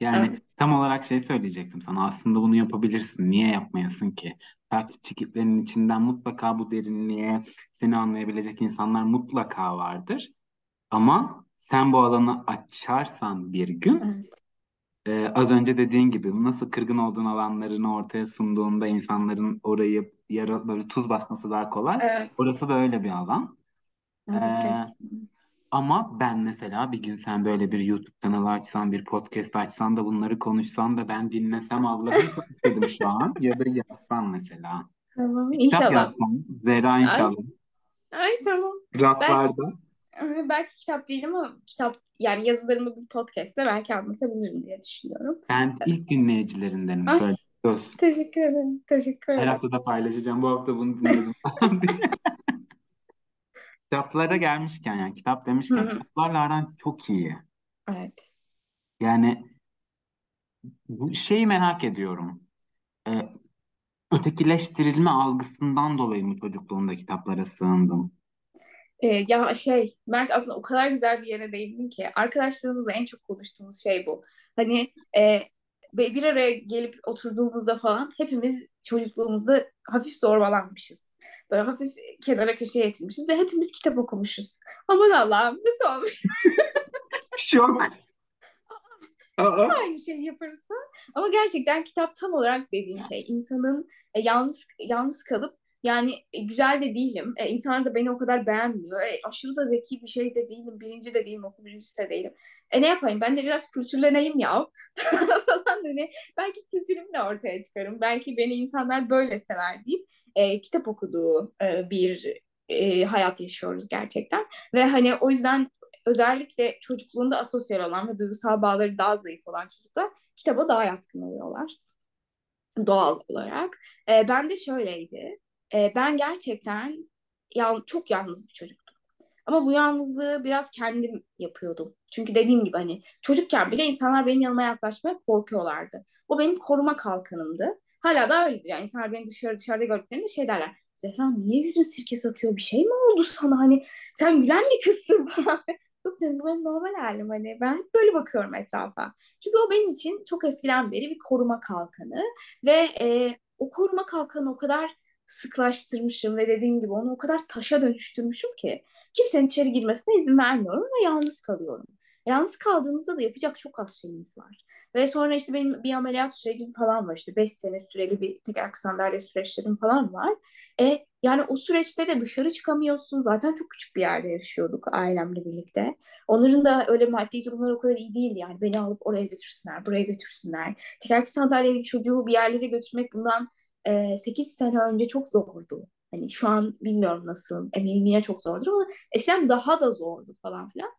Yani Evet. tam olarak şey söyleyecektim sana. Aslında bunu yapabilirsin. Niye yapmayasın ki? Takipçi kitlenin içinden mutlaka bu derinliğe seni anlayabilecek insanlar mutlaka vardır. Ama sen bu alanı açarsan bir gün Evet. e, az önce dediğin gibi nasıl kırgın olduğun alanlarını ortaya sunduğunda insanların orayı yara, böyle tuz basması daha kolay. Evet. Orası da öyle bir alan. Evet Ee, gerçekten. ama ben mesela bir gün sen böyle bir YouTube kanalı açsan, bir podcast açsan da bunları konuşsan da ben dinlesem Allah'ım çok istedim şu an. Ya da yazsan mesela. Tamam. Kitap İnşallah. yazsan. Zehra Ay, inşallah. ay tamam. Belki Raflarda. belki kitap değil ama kitap yani yazılarımı bir podcast'te belki anlatabilirim diye düşünüyorum. Ben ilk dinleyicilerindenim. Ay Söyle. Söz. teşekkür ederim. Teşekkür Her ederim. hafta da paylaşacağım. Bu hafta bunu dinledim. Kitaplara gelmişken yani kitap demişken hı. kitaplarla aran çok iyi. Evet. Yani bu şeyi merak ediyorum. Ee, ötekileştirilme algısından dolayı mı çocukluğunda kitaplara sığındın? Ee, ya şey Mert aslında o kadar güzel bir yere değindin ki arkadaşlarımızla en çok konuştuğumuz şey bu. Hani e, bir araya gelip oturduğumuzda falan hepimiz çocukluğumuzda hafif zorbalanmışız. Böyle hafif kenara köşeye itilmişiz ve hepimiz kitap okumuşuz. Aman Allah'ım nasıl olmuş? Şok. Aa. aynı şeyi yaparsa. Ama gerçekten kitap tam olarak dediğin şey. İnsanın e, yalnız yalnız kalıp yani e, güzel de değilim. E, insanlar da beni o kadar beğenmiyor. E, aşırı da zeki bir şey de değilim. Birinci de değilim. Okul birincisi de değilim. E ne yapayım? Ben de biraz kültürleneyim ya. falan hani belki kültürümle ortaya çıkarım. Belki beni insanlar böyle sever deyip e, kitap okuduğu e, bir e, hayat yaşıyoruz gerçekten. Ve hani o yüzden özellikle çocukluğunda asosyal olan ve duygusal bağları daha zayıf olan çocuklar kitaba daha yatkın oluyorlar doğal olarak. E, ben de şöyleydi. E, ben gerçekten ya, çok yalnız bir çocuktum. Ama bu yalnızlığı biraz kendim yapıyordum. Çünkü dediğim gibi hani çocukken bile insanlar benim yanıma yaklaşmaya korkuyorlardı. O benim koruma kalkanımdı. Hala da öyledir. Yani insanlar beni dışarı dışarıda gördüklerinde şey derler. Zehra niye yüzün sirke satıyor? Bir şey mi oldu sana? Hani sen gülen bir kızsın. Yok dedim bu benim normal halim. Hani ben böyle bakıyorum etrafa. Çünkü o benim için çok eskiden beri bir koruma kalkanı. Ve e, o koruma kalkanı o kadar sıklaştırmışım ve dediğim gibi onu o kadar taşa dönüştürmüşüm ki kimsenin içeri girmesine izin vermiyorum ve yalnız kalıyorum. Yalnız kaldığınızda da yapacak çok az şeyiniz var. Ve sonra işte benim bir ameliyat sürecim falan var. İşte 5 sene süreli bir tekerlekli sandalye süreçlerim falan var. E, yani o süreçte de dışarı çıkamıyorsun. Zaten çok küçük bir yerde yaşıyorduk ailemle birlikte. Onların da öyle maddi durumları o kadar iyi değil yani. Beni alıp oraya götürsünler, buraya götürsünler. Tekerlekli sandalyeli bir çocuğu bir yerlere götürmek bundan e, 8 sene önce çok zordu. Hani şu an bilmiyorum nasıl, eminim yine çok zordur ama eskiden daha da zordu falan filan.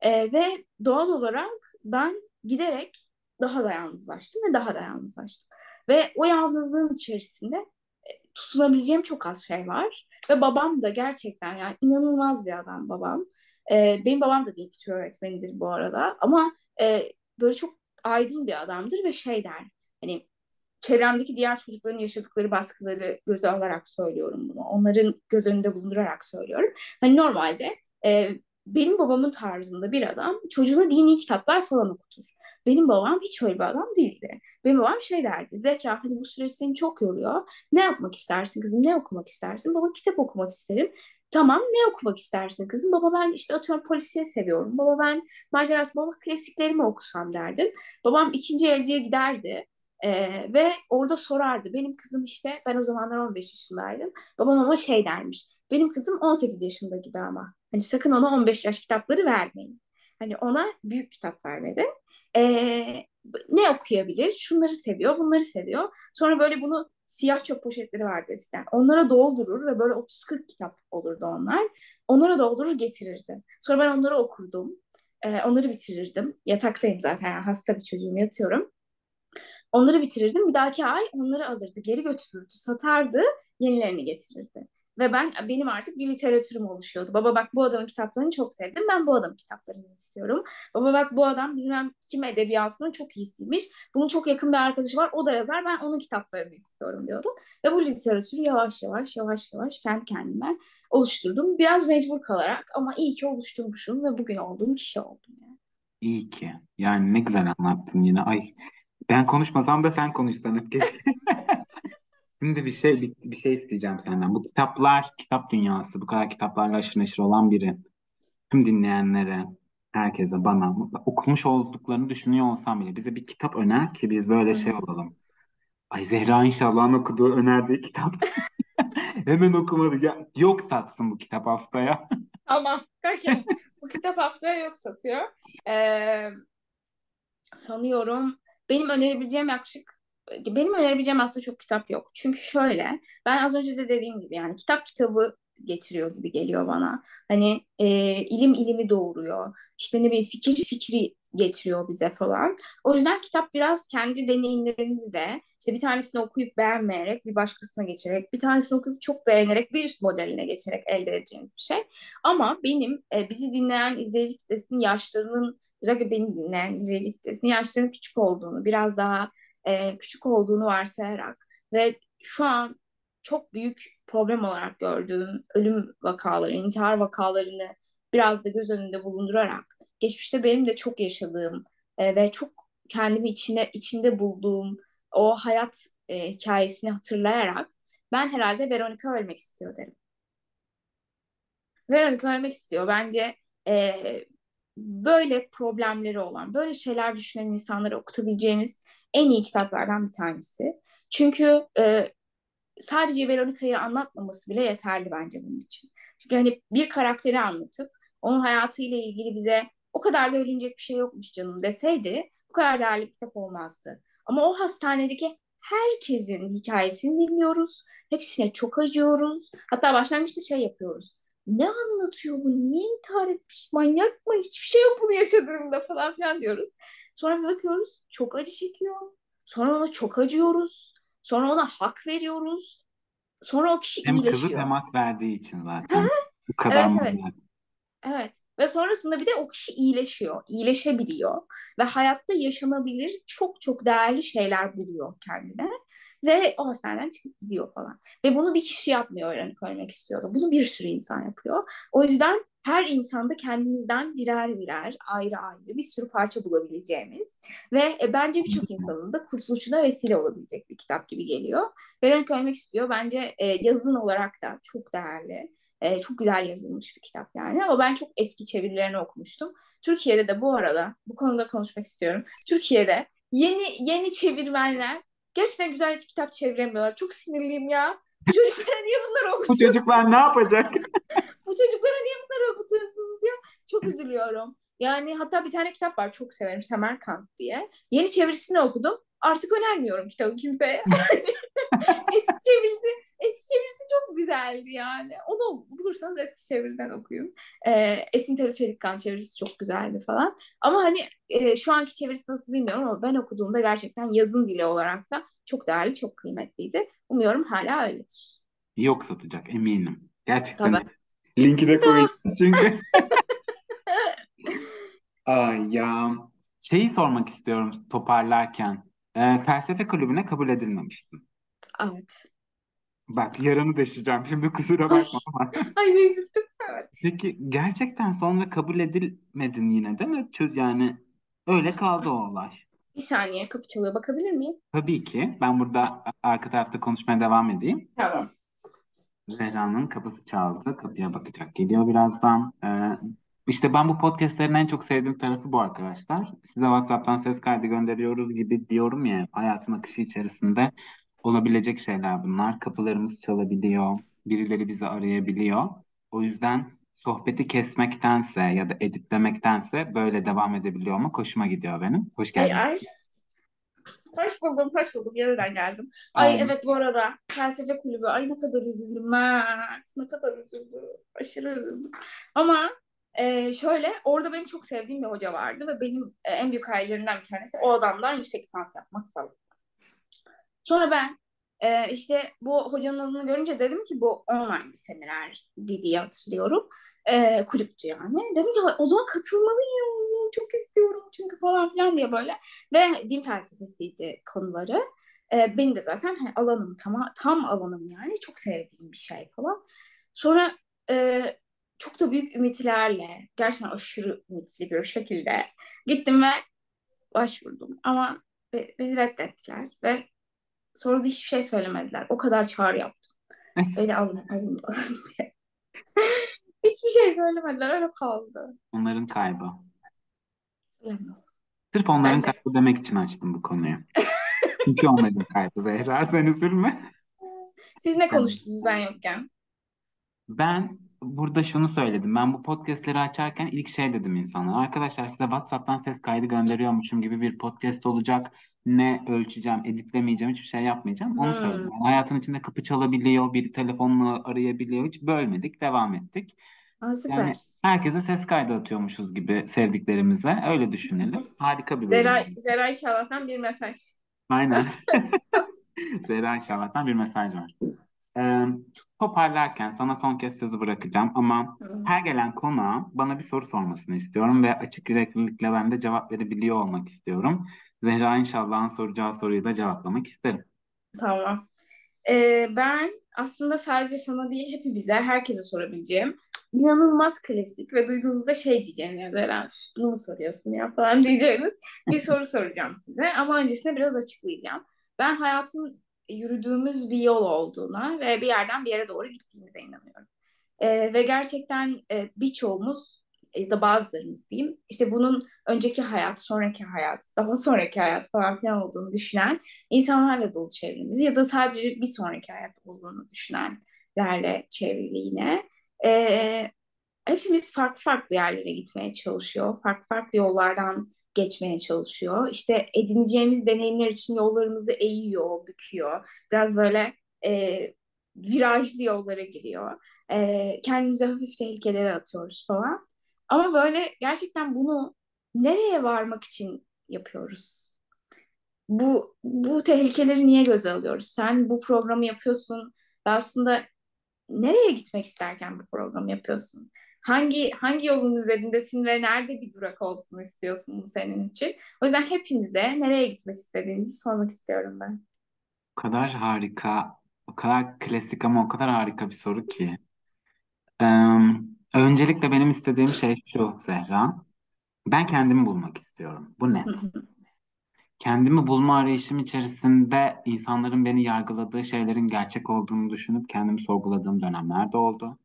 E, ve doğal olarak ben giderek daha da yalnızlaştım ve daha da yalnızlaştım. Ve o yalnızlığın içerisinde e, tutunabileceğim çok az şey var. Ve babam da gerçekten yani inanılmaz bir adam babam. E, benim babam da kültür öğretmenidir bu arada. Ama e, böyle çok aydın bir adamdır ve şey der. Hani çevremdeki diğer çocukların yaşadıkları baskıları göze alarak söylüyorum bunu. Onların göz önünde bulundurarak söylüyorum. Hani normalde e, benim babamın tarzında bir adam çocuğuna dini kitaplar falan okutur. Benim babam hiç öyle bir adam değildi. Benim babam şey derdi. Zehra hani bu süreç seni çok yoruyor. Ne yapmak istersin kızım? Ne okumak istersin? Baba kitap okumak isterim. Tamam ne okumak istersin kızım? Baba ben işte atıyorum polisiye seviyorum. Baba ben macerası baba klasiklerimi okusam derdim. Babam ikinci elciye giderdi. Ee, ve orada sorardı. Benim kızım işte ben o zamanlar 15 yaşındaydım. Babam ama şey dermiş. Benim kızım 18 yaşında gibi ama. Hani sakın ona 15 yaş kitapları vermeyin. Hani ona büyük kitap vermedi. Ee, ne okuyabilir? Şunları seviyor, bunları seviyor. Sonra böyle bunu siyah çöp poşetleri vardı eskiden. Onlara doldurur ve böyle 30-40 kitap olurdu onlar. Onlara doldurur getirirdi. Sonra ben onları okurdum. Ee, onları bitirirdim. Yataktayım zaten. Yani hasta bir çocuğum yatıyorum. Onları bitirirdim. Bir dahaki ay onları alırdı, geri götürürdü, satardı, yenilerini getirirdi. Ve ben benim artık bir literatürüm oluşuyordu. Baba bak bu adamın kitaplarını çok sevdim. Ben bu adamın kitaplarını istiyorum. Baba bak bu adam bilmem kim edebiyatının çok iyisiymiş. Bunun çok yakın bir arkadaşı var. O da yazar. Ben onun kitaplarını istiyorum diyordum. Ve bu literatürü yavaş yavaş yavaş yavaş kendi kendime oluşturdum. Biraz mecbur kalarak ama iyi ki oluşturmuşum ve bugün olduğum kişi oldum yani. İyi ki. Yani ne güzel anlattın yine. Ay ben konuşmasam da sen konuşsan hep keşke. Şimdi bir şey bir, bir şey isteyeceğim senden. Bu kitaplar, kitap dünyası, bu kadar kitaplarla aşırı neşir olan biri. Tüm dinleyenlere, herkese, bana okumuş olduklarını düşünüyor olsam bile bize bir kitap öner ki biz böyle şey olalım. Ay Zehra inşallah okuduğu önerdiği kitap. Hemen okumadı. Ya, yok satsın bu kitap haftaya. Ama okay. bu kitap haftaya yok satıyor. Ee, sanıyorum benim önerebileceğim yaklaşık benim önerebileceğim aslında çok kitap yok. Çünkü şöyle ben az önce de dediğim gibi yani kitap kitabı getiriyor gibi geliyor bana. Hani e, ilim ilimi doğuruyor. İşte ne bileyim fikir fikri getiriyor bize falan. O yüzden kitap biraz kendi deneyimlerimizle işte bir tanesini okuyup beğenmeyerek bir başkasına geçerek bir tanesini okuyup çok beğenerek bir üst modeline geçerek elde edeceğimiz bir şey. Ama benim e, bizi dinleyen izleyici kitlesinin yaşlarının özellikle beni dinleyen izleyici kitlesinin yaşlarının küçük olduğunu, biraz daha e, küçük olduğunu varsayarak ve şu an çok büyük problem olarak gördüğüm ölüm vakaları, intihar vakalarını biraz da göz önünde bulundurarak geçmişte benim de çok yaşadığım e, ve çok kendimi içine içinde bulduğum o hayat e, hikayesini hatırlayarak ben herhalde Veronica ölmek istiyor derim. Veronica ölmek istiyor. Bence e, böyle problemleri olan, böyle şeyler düşünen insanları okutabileceğimiz en iyi kitaplardan bir tanesi. Çünkü e, sadece Veronica'yı anlatmaması bile yeterli bence bunun için. Çünkü hani bir karakteri anlatıp onun hayatıyla ilgili bize o kadar da ölünecek bir şey yokmuş canım deseydi bu kadar değerli bir kitap olmazdı. Ama o hastanedeki herkesin hikayesini dinliyoruz. Hepsine çok acıyoruz. Hatta başlangıçta şey yapıyoruz. Ne anlatıyor bu? Niye intihar etmiş? Manyak mı? Hiçbir şey yok bunu yaşadığında falan filan diyoruz. Sonra bakıyoruz çok acı çekiyor. Sonra ona çok acıyoruz. Sonra ona hak veriyoruz. Sonra o kişi Hem kızı iyileşiyor. hem hak verdiği için zaten. Bu kadar Evet evet. Evet. Ve sonrasında bir de o kişi iyileşiyor, iyileşebiliyor ve hayatta yaşanabilir çok çok değerli şeyler buluyor kendine ve o hastaneden çıkıp gidiyor falan. Ve bunu bir kişi yapmıyor öğrenip ölmek istiyordu. Bunu bir sürü insan yapıyor. O yüzden her insanda kendimizden birer birer ayrı ayrı bir sürü parça bulabileceğimiz ve e, bence birçok insanın da kurtuluşuna vesile olabilecek bir kitap gibi geliyor. Veronica Ölmek istiyor. Bence e, yazın olarak da çok değerli. E, çok güzel yazılmış bir kitap yani. Ama ben çok eski çevirilerini okumuştum. Türkiye'de de bu arada bu konuda konuşmak istiyorum. Türkiye'de yeni yeni çevirmenler gerçekten güzel kitap çeviremiyorlar. Çok sinirliyim ya. Bu çocuklara niye bunları Bu okutuyorsunuz? çocuklar ne yapacak? Bu çocuklara niye bunları okutuyorsunuz ya? Çok üzülüyorum. Yani hatta bir tane kitap var çok severim Semerkant diye. Yeni çevirisini okudum. Artık önermiyorum kitabı kimseye. eski çevirisi eski çevirisi çok güzeldi yani. Onu bulursanız eski çeviriden okuyun. Ee, Esin Teri Çelikkan çevirisi çok güzeldi falan. Ama hani e, şu anki çevirisi nasıl bilmiyorum ama ben okuduğumda gerçekten yazın dili olarak da çok değerli, çok kıymetliydi. Umuyorum hala öyledir. Yok satacak eminim. Gerçekten. Tabii. Linki de koyacağız çünkü. Ay ya. Şeyi sormak istiyorum toparlarken. Ee, felsefe kulübüne kabul edilmemiştin. Evet. Bak yaranı deşeceğim. Şimdi kusura bakma ama. ay üzüldüm. Evet. Peki gerçekten sonra kabul edilmedin yine değil mi? Çö- Yani öyle kaldı o olay. Bir saniye kapı çalıyor. Bakabilir miyim? Tabii ki. Ben burada arka tarafta konuşmaya devam edeyim. Tamam. Zehra'nın kapısı çaldı. Kapıya bakacak. Geliyor birazdan. Ee, işte ben bu podcastlerin en çok sevdiğim tarafı bu arkadaşlar. Size WhatsApp'tan ses kaydı gönderiyoruz gibi diyorum ya. Hayatın akışı içerisinde olabilecek şeyler bunlar. Kapılarımız çalabiliyor. Birileri bizi arayabiliyor. O yüzden sohbeti kesmektense ya da editlemektense böyle devam edebiliyor mu? Hoşuma gidiyor benim. Hoş Ay geldiniz. ay. Hoş buldum, hoş buldum. Yeniden geldim. Ay Ay, evet bu arada felsefe kulübü. Ay ne kadar üzüldüm Mert. Ne kadar üzüldüm. Aşırı üzüldüm. Ama e, şöyle orada benim çok sevdiğim bir hoca vardı ve benim e, en büyük hayallerimden bir tanesi o adamdan yüksek lisans yapmak falan. Sonra ben e, işte bu hocanın adını görünce dedim ki bu online bir seminer diye hatırlıyorum. E, kulüptü yani. Dedim ki o zaman katılmalıyım. Çok istiyorum çünkü falan filan diye böyle. Ve din felsefesiydi konuları. E, benim de zaten hani, alanım tam, tam alanım yani. Çok sevdiğim bir şey falan. Sonra e, çok da büyük ümitlerle, gerçekten aşırı ümitli bir şekilde gittim ve başvurdum. Ama be- beni reddettiler ve sonra da hiçbir şey söylemediler. O kadar çağrı yaptım. Beni alın, alın, diye. Hiçbir şey söylemediler. Öyle kaldı. onların kaybı. Bilemiyorum. Sırf onların Ben de. kaybı demek için açtım bu konuyu. Çünkü onların kaybı Zehra sen üzülme. Siz ne konuştunuz ben yokken? ben burada şunu söyledim. Ben bu podcastleri açarken ilk şey dedim insanlara. Arkadaşlar size WhatsApp'tan ses kaydı gönderiyormuşum gibi bir podcast olacak. Ne ölçeceğim, editlemeyeceğim, hiçbir şey yapmayacağım. Onu söyledim. Hmm. Yani hayatın içinde kapı çalabiliyor, biri telefonla arayabiliyor. Hiç bölmedik, devam ettik. Aa, Yani herkese ses kaydı atıyormuşuz gibi sevdiklerimize. Öyle düşünelim. Harika bir bölüm Zera, oldu. Zera İnşallah'tan bir mesaj. Aynen. Zehra İnşallah'tan bir mesaj var. Ee, toparlarken sana son kez sözü bırakacağım ama her gelen konuğa bana bir soru sormasını istiyorum ve açık yüreklilikle ben de cevap verebiliyor olmak istiyorum. Zehra İnşallah'ın soracağı soruyu da cevaplamak isterim. Tamam. Ee, ben aslında sadece sana değil hepimize, herkese sorabileceğim inanılmaz klasik ve duyduğunuzda şey diyeceğim ya Zeren bunu mu soruyorsun ya falan diyeceğiniz bir soru soracağım size. Ama öncesinde biraz açıklayacağım. Ben hayatın yürüdüğümüz bir yol olduğuna ve bir yerden bir yere doğru gittiğimize inanıyorum. Ee, ve gerçekten e, birçoğumuz ya da bazılarımız diyeyim işte bunun önceki hayat, sonraki hayat, daha sonraki hayat falan filan olduğunu düşünen insanlarla dolu çevremiz ya da sadece bir sonraki hayat olduğunu düşünenlerle çevrili yine. Ee, hepimiz farklı farklı yerlere gitmeye çalışıyor. Farklı farklı yollardan geçmeye çalışıyor. İşte edineceğimiz deneyimler için yollarımızı eğiyor, büküyor. Biraz böyle e, virajlı yollara giriyor. E, kendimize hafif tehlikeleri atıyoruz falan. Ama böyle gerçekten bunu nereye varmak için yapıyoruz? Bu bu tehlikeleri niye göze alıyoruz? Sen bu programı yapıyorsun ve aslında nereye gitmek isterken bu programı yapıyorsun? Hangi hangi yolun üzerindesin ve nerede bir durak olsun istiyorsun bu senin için? O yüzden hepinize nereye gitmek istediğinizi sormak istiyorum ben. O kadar harika, o kadar klasik ama o kadar harika bir soru ki. Ee, öncelikle benim istediğim şey şu Zehra. Ben kendimi bulmak istiyorum. Bu net. Kendimi bulma arayışım içerisinde insanların beni yargıladığı şeylerin gerçek olduğunu düşünüp kendimi sorguladığım dönemler de oldu.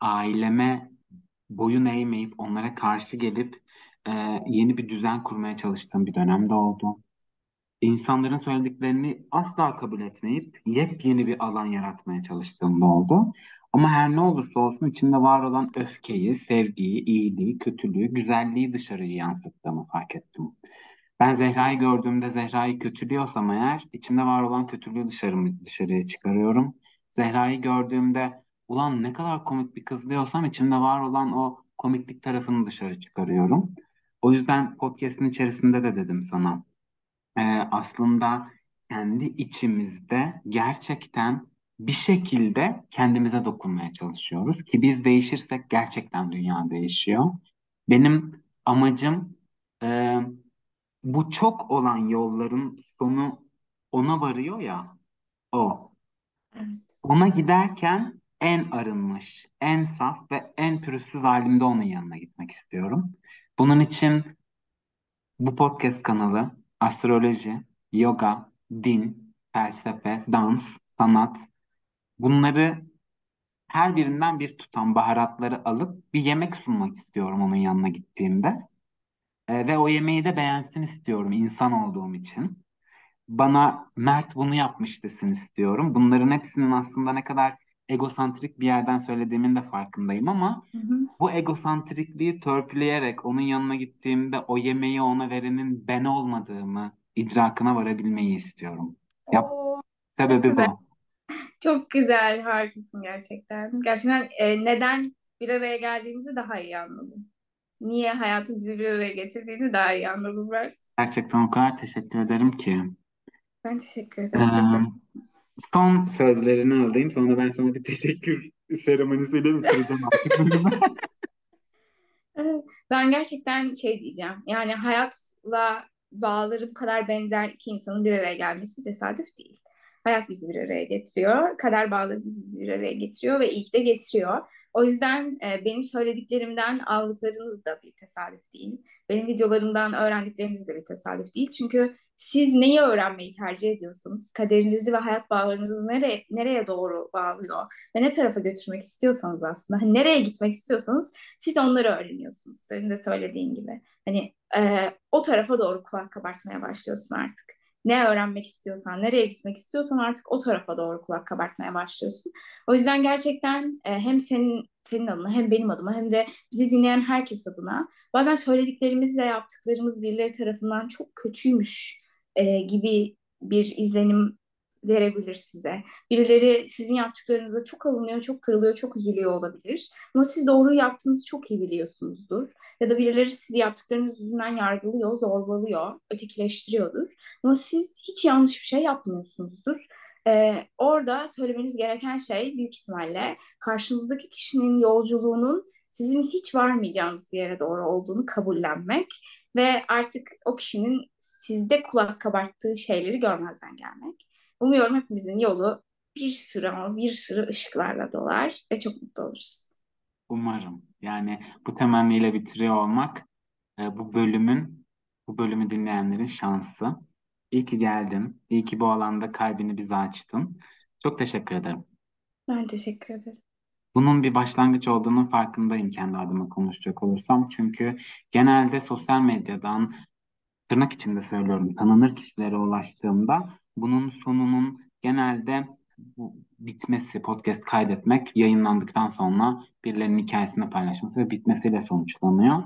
Aileme boyun eğmeyip onlara karşı gelip e, yeni bir düzen kurmaya çalıştığım bir dönemde oldu. İnsanların söylediklerini asla kabul etmeyip yepyeni bir alan yaratmaya çalıştığım da oldu. Ama her ne olursa olsun içimde var olan öfkeyi, sevgiyi, iyiliği, kötülüğü, güzelliği dışarıya yansıttığımı fark ettim. Ben Zehra'yı gördüğümde Zehra'yı kötülüyorsam eğer içimde var olan kötülüğü dışarı, dışarıya çıkarıyorum. Zehra'yı gördüğümde ulan ne kadar komik bir kız diyorsam içimde var olan o komiklik tarafını dışarı çıkarıyorum. O yüzden podcast'in içerisinde de dedim sana. Ee, aslında kendi içimizde gerçekten bir şekilde kendimize dokunmaya çalışıyoruz ki biz değişirsek gerçekten dünya değişiyor. Benim amacım e, bu çok olan yolların sonu ona varıyor ya o. Evet. Ona giderken en arınmış, en saf ve en pürüzsüz halimde onun yanına gitmek istiyorum. Bunun için bu podcast kanalı astroloji, yoga, din, felsefe, dans, sanat bunları her birinden bir tutam baharatları alıp bir yemek sunmak istiyorum onun yanına gittiğimde. E, ve o yemeği de beğensin istiyorum insan olduğum için. Bana Mert bunu yapmış desin istiyorum. Bunların hepsinin aslında ne kadar egosantrik bir yerden söylediğimin de farkındayım ama Hı hı. bu egosantrikliği törpüleyerek onun yanına gittiğimde o yemeği ona verenin ben olmadığımı idrakına varabilmeyi istiyorum. Yap, Oo, sebebi bu. Çok güzel, harikasın gerçekten. Gerçekten e, neden bir araya geldiğimizi daha iyi anladım. Niye hayatın bizi bir araya getirdiğini daha iyi anladım ben. Gerçekten o kadar teşekkür ederim ki. Ben teşekkür Ee, ederim. Da son sözlerini alayım. Sonra ben sana bir teşekkür seremonisiyle bitireceğim artık bölümü. Ben gerçekten şey diyeceğim. Yani hayatla bağları bu kadar benzer iki insanın bir araya gelmesi bir tesadüf değil. Hayat bizi bir araya getiriyor. Kader bağları bizi, bir araya getiriyor ve ki de getiriyor. O yüzden e, benim söylediklerimden aldıklarınız da bir tesadüf değil. Benim videolarımdan öğrendikleriniz de bir tesadüf değil. Çünkü siz neyi öğrenmeyi tercih ediyorsanız, kaderinizi ve hayat bağlarınızı nereye, nereye doğru bağlıyor ve ne tarafa götürmek istiyorsanız aslında, hani nereye gitmek istiyorsanız siz onları öğreniyorsunuz. Senin de söylediğin gibi. Hani e, o tarafa doğru kulak kabartmaya başlıyorsun artık. Ne öğrenmek istiyorsan, nereye gitmek istiyorsan artık o tarafa doğru kulak kabartmaya başlıyorsun. O yüzden gerçekten e, hem senin senin adına hem benim adıma hem de bizi dinleyen herkes adına bazen söylediklerimiz ve yaptıklarımız birileri tarafından çok kötüymüş e, gibi bir izlenim verebilir size. Birileri sizin yaptıklarınıza çok alınıyor, çok kırılıyor, çok üzülüyor olabilir. Ama siz doğru yaptığınızı çok iyi biliyorsunuzdur. Ya da birileri sizi yaptıklarınız yüzünden yargılıyor, zorbalıyor, ötekileştiriyordur. Ama siz hiç yanlış bir şey yapmıyorsunuzdur. Ee, orada söylemeniz gereken şey büyük ihtimalle karşınızdaki kişinin yolculuğunun sizin hiç varmayacağınız bir yere doğru olduğunu kabullenmek ve artık o kişinin sizde kulak kabarttığı şeyleri görmezden gelmek. Umuyorum hepimizin yolu bir sürü ama bir sürü ışıklarla dolar ve çok mutlu oluruz. Umarım. Yani bu temenniyle bitiriyor olmak e, bu bölümün, bu bölümü dinleyenlerin şansı. İyi ki geldin. İyi ki bu alanda kalbini bize açtın. Çok teşekkür ederim. Ben teşekkür ederim. Bunun bir başlangıç olduğunun farkındayım kendi adıma konuşacak olursam. Çünkü genelde sosyal medyadan tırnak içinde söylüyorum tanınır kişilere ulaştığımda bunun sonunun genelde bu bitmesi, podcast kaydetmek, yayınlandıktan sonra birilerinin hikayesini paylaşması ve bitmesiyle sonuçlanıyor.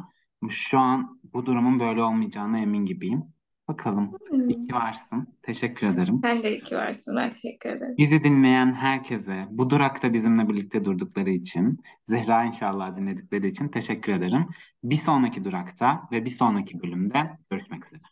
Şu an bu durumun böyle olmayacağına emin gibiyim. Bakalım. Hmm. İyi ki varsın. Teşekkür ederim. Sen de iyi ki varsın. Ben teşekkür ederim. Bizi dinleyen herkese, bu durakta bizimle birlikte durdukları için, Zehra inşallah dinledikleri için teşekkür ederim. Bir sonraki durakta ve bir sonraki bölümde görüşmek üzere.